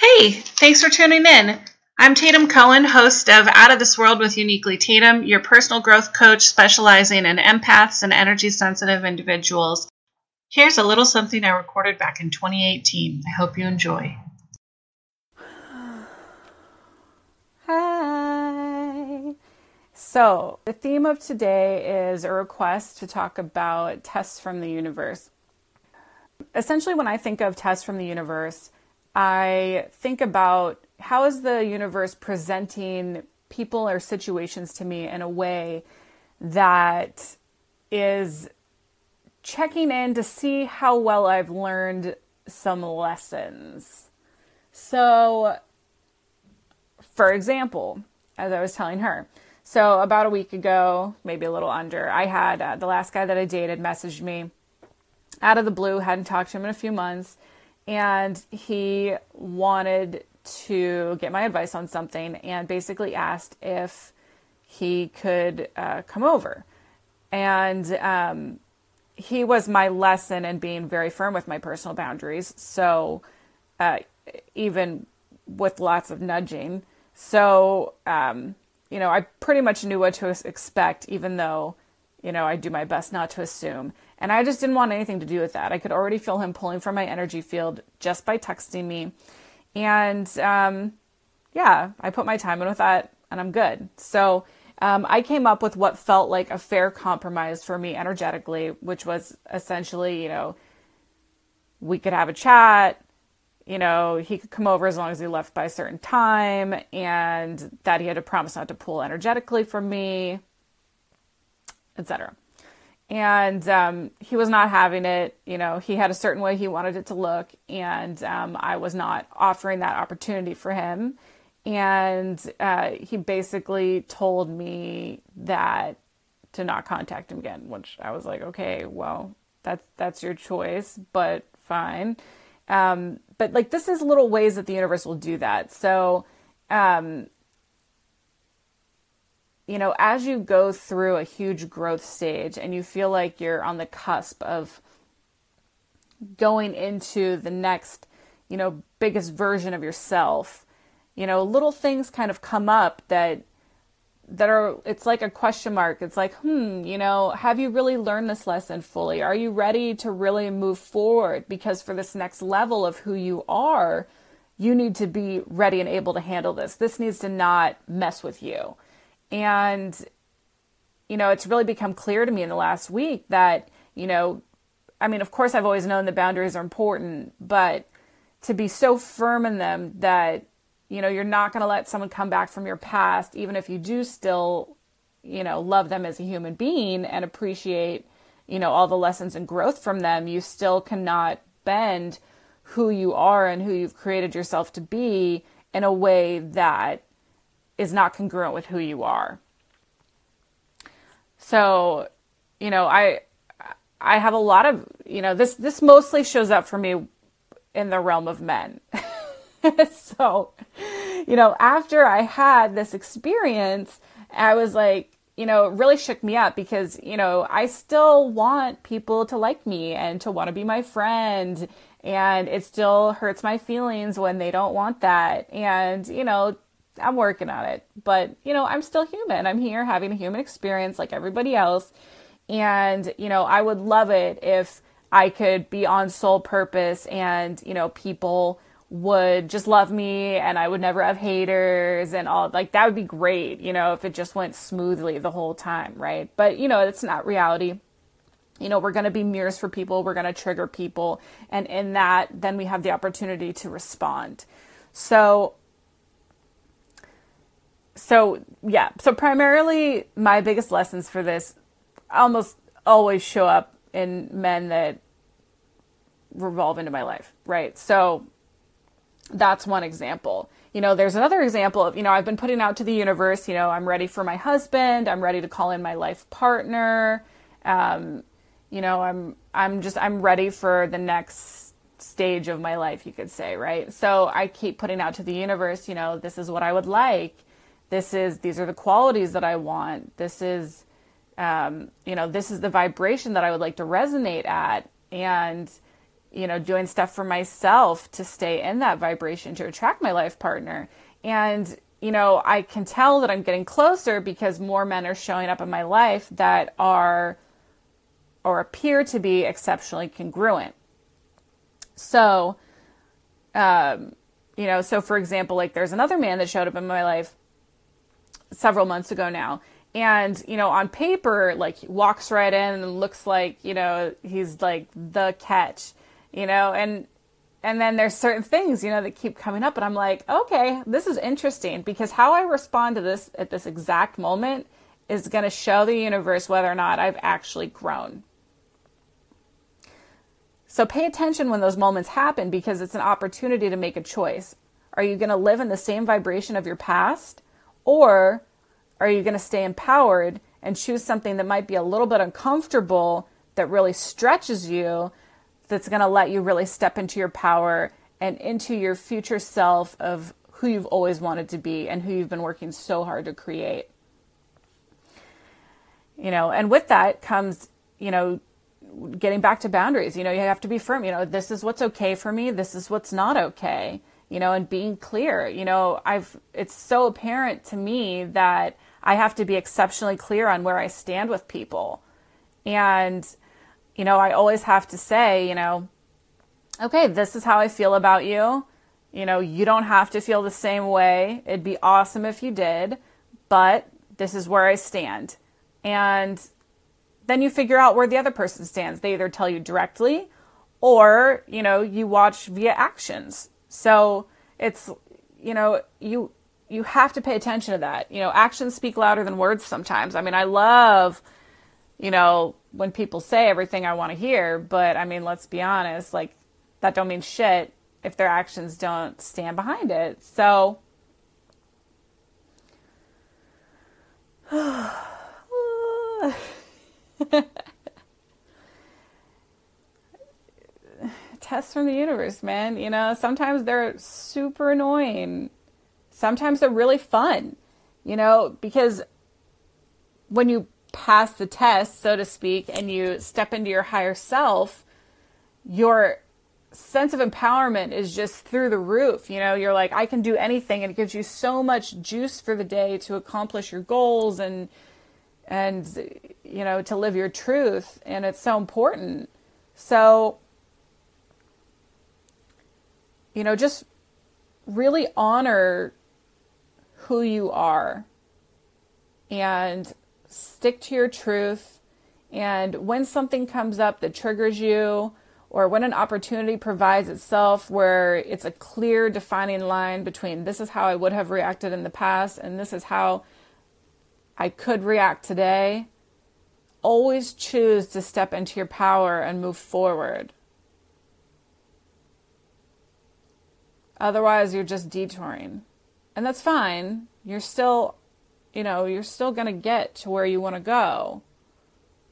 Hey, thanks for tuning in. I'm Tatum Cohen, host of Out of This World with Uniquely Tatum, your personal growth coach specializing in empaths and energy sensitive individuals. Here's a little something I recorded back in 2018. I hope you enjoy. Hi. So, the theme of today is a request to talk about tests from the universe. Essentially, when I think of tests from the universe, I think about how is the universe presenting people or situations to me in a way that is checking in to see how well I've learned some lessons. So, for example, as I was telling her, so about a week ago, maybe a little under, I had uh, the last guy that I dated messaged me out of the blue, hadn't talked to him in a few months and he wanted to get my advice on something and basically asked if he could uh, come over. And um, he was my lesson in being very firm with my personal boundaries. So, uh, even with lots of nudging. So, um, you know, I pretty much knew what to expect, even though, you know, I do my best not to assume. And I just didn't want anything to do with that. I could already feel him pulling from my energy field just by texting me. And um, yeah, I put my time in with that and I'm good. So um, I came up with what felt like a fair compromise for me energetically, which was essentially, you know, we could have a chat. You know, he could come over as long as he left by a certain time, and that he had to promise not to pull energetically from me, etc and um, he was not having it. You know, he had a certain way he wanted it to look, and um, I was not offering that opportunity for him. And uh, he basically told me that to not contact him again, which I was like, okay, well, that's that's your choice, but fine. Um, but like, this is little ways that the universe will do that. So, um, you know, as you go through a huge growth stage and you feel like you're on the cusp of going into the next, you know, biggest version of yourself, you know, little things kind of come up that that are it's like a question mark. It's like, hmm, you know, have you really learned this lesson fully? Are you ready to really move forward because for this next level of who you are, you need to be ready and able to handle this. This needs to not mess with you. And, you know, it's really become clear to me in the last week that, you know, I mean, of course, I've always known that boundaries are important, but to be so firm in them that, you know, you're not going to let someone come back from your past, even if you do still, you know, love them as a human being and appreciate, you know, all the lessons and growth from them, you still cannot bend who you are and who you've created yourself to be in a way that is not congruent with who you are. So, you know, I I have a lot of, you know, this this mostly shows up for me in the realm of men. so, you know, after I had this experience, I was like, you know, it really shook me up because, you know, I still want people to like me and to want to be my friend. And it still hurts my feelings when they don't want that. And, you know, I'm working on it. But, you know, I'm still human. I'm here having a human experience like everybody else. And, you know, I would love it if I could be on soul purpose and, you know, people would just love me and I would never have haters and all like that would be great, you know, if it just went smoothly the whole time, right? But, you know, it's not reality. You know, we're going to be mirrors for people, we're going to trigger people, and in that then we have the opportunity to respond. So, so yeah, so primarily my biggest lessons for this almost always show up in men that revolve into my life, right? So that's one example. You know, there's another example of, you know, I've been putting out to the universe, you know, I'm ready for my husband, I'm ready to call in my life partner. Um, you know, I'm I'm just I'm ready for the next stage of my life, you could say, right? So I keep putting out to the universe, you know, this is what I would like this is these are the qualities that I want. This is um, you know, this is the vibration that I would like to resonate at. And you know, doing stuff for myself to stay in that vibration to attract my life partner. And, you know, I can tell that I'm getting closer because more men are showing up in my life that are or appear to be exceptionally congruent. So, um, you know, so for example, like there's another man that showed up in my life several months ago now. And, you know, on paper, like walks right in and looks like, you know, he's like the catch you know, and and then there's certain things, you know, that keep coming up and I'm like, okay, this is interesting because how I respond to this at this exact moment is going to show the universe whether or not I've actually grown. So pay attention when those moments happen because it's an opportunity to make a choice. Are you going to live in the same vibration of your past or are you going to stay empowered and choose something that might be a little bit uncomfortable that really stretches you that's going to let you really step into your power and into your future self of who you've always wanted to be and who you've been working so hard to create. You know, and with that comes, you know, getting back to boundaries. You know, you have to be firm. You know, this is what's okay for me, this is what's not okay. You know, and being clear. You know, I've it's so apparent to me that I have to be exceptionally clear on where I stand with people. And you know, I always have to say, you know, okay, this is how I feel about you. You know, you don't have to feel the same way. It'd be awesome if you did, but this is where I stand. And then you figure out where the other person stands. They either tell you directly or, you know, you watch via actions. So it's, you know, you you have to pay attention to that. You know, actions speak louder than words sometimes. I mean, I love, you know, when people say everything I want to hear, but I mean, let's be honest, like that don't mean shit if their actions don't stand behind it. So tests from the universe, man. You know, sometimes they're super annoying. Sometimes they're really fun, you know, because when you pass the test, so to speak, and you step into your higher self, your sense of empowerment is just through the roof. You know, you're like, I can do anything, and it gives you so much juice for the day to accomplish your goals and and you know to live your truth, and it's so important. So, you know, just really honor who you are and stick to your truth. And when something comes up that triggers you, or when an opportunity provides itself where it's a clear defining line between this is how I would have reacted in the past and this is how I could react today, always choose to step into your power and move forward. Otherwise, you're just detouring. And that's fine. You're still you know, you're still going to get to where you want to go.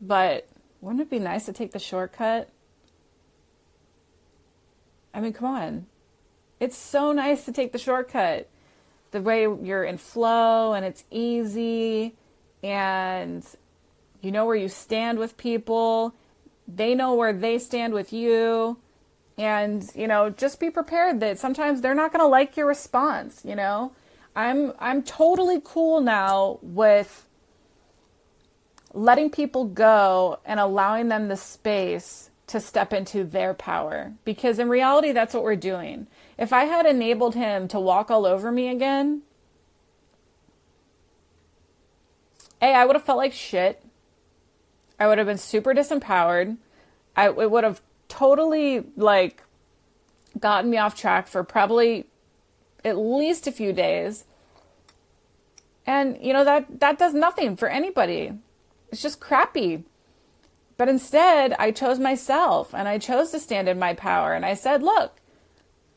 But wouldn't it be nice to take the shortcut? I mean, come on. It's so nice to take the shortcut. The way you're in flow and it's easy and you know where you stand with people. They know where they stand with you. And, you know, just be prepared that sometimes they're not going to like your response, you know? I'm I'm totally cool now with letting people go and allowing them the space to step into their power because in reality that's what we're doing. If I had enabled him to walk all over me again, A, I would have felt like shit. I would have been super disempowered. I it would have totally like gotten me off track for probably at least a few days. And you know that that does nothing for anybody. It's just crappy. But instead, I chose myself and I chose to stand in my power and I said, "Look,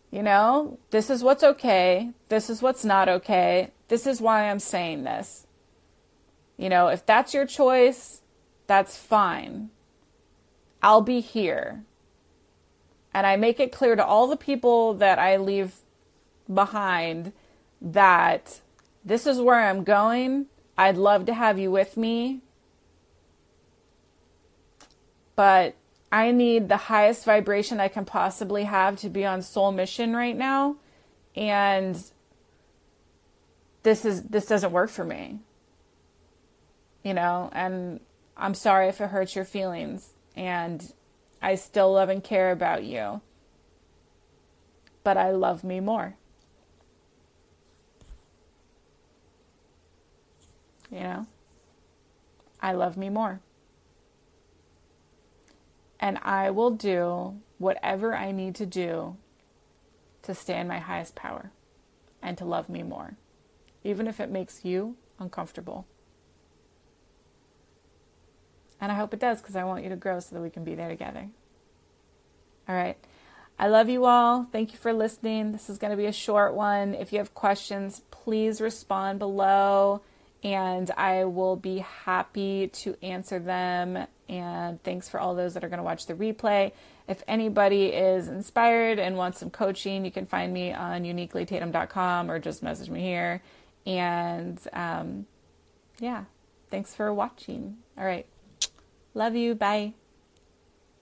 you know, this is what's okay. This is what's not okay. This is why I'm saying this." You know, if that's your choice, that's fine. I'll be here. And I make it clear to all the people that I leave behind that this is where I'm going. I'd love to have you with me. But I need the highest vibration I can possibly have to be on soul mission right now. And this is this doesn't work for me. You know, and I'm sorry if it hurts your feelings and I still love and care about you. But I love me more. You know? I love me more. And I will do whatever I need to do to stay in my highest power and to love me more, even if it makes you uncomfortable. And I hope it does because I want you to grow so that we can be there together. All right. I love you all. Thank you for listening. This is going to be a short one. If you have questions, please respond below and I will be happy to answer them. And thanks for all those that are going to watch the replay. If anybody is inspired and wants some coaching, you can find me on uniquelytatum.com or just message me here. And um, yeah, thanks for watching. All right. Love you. Bye.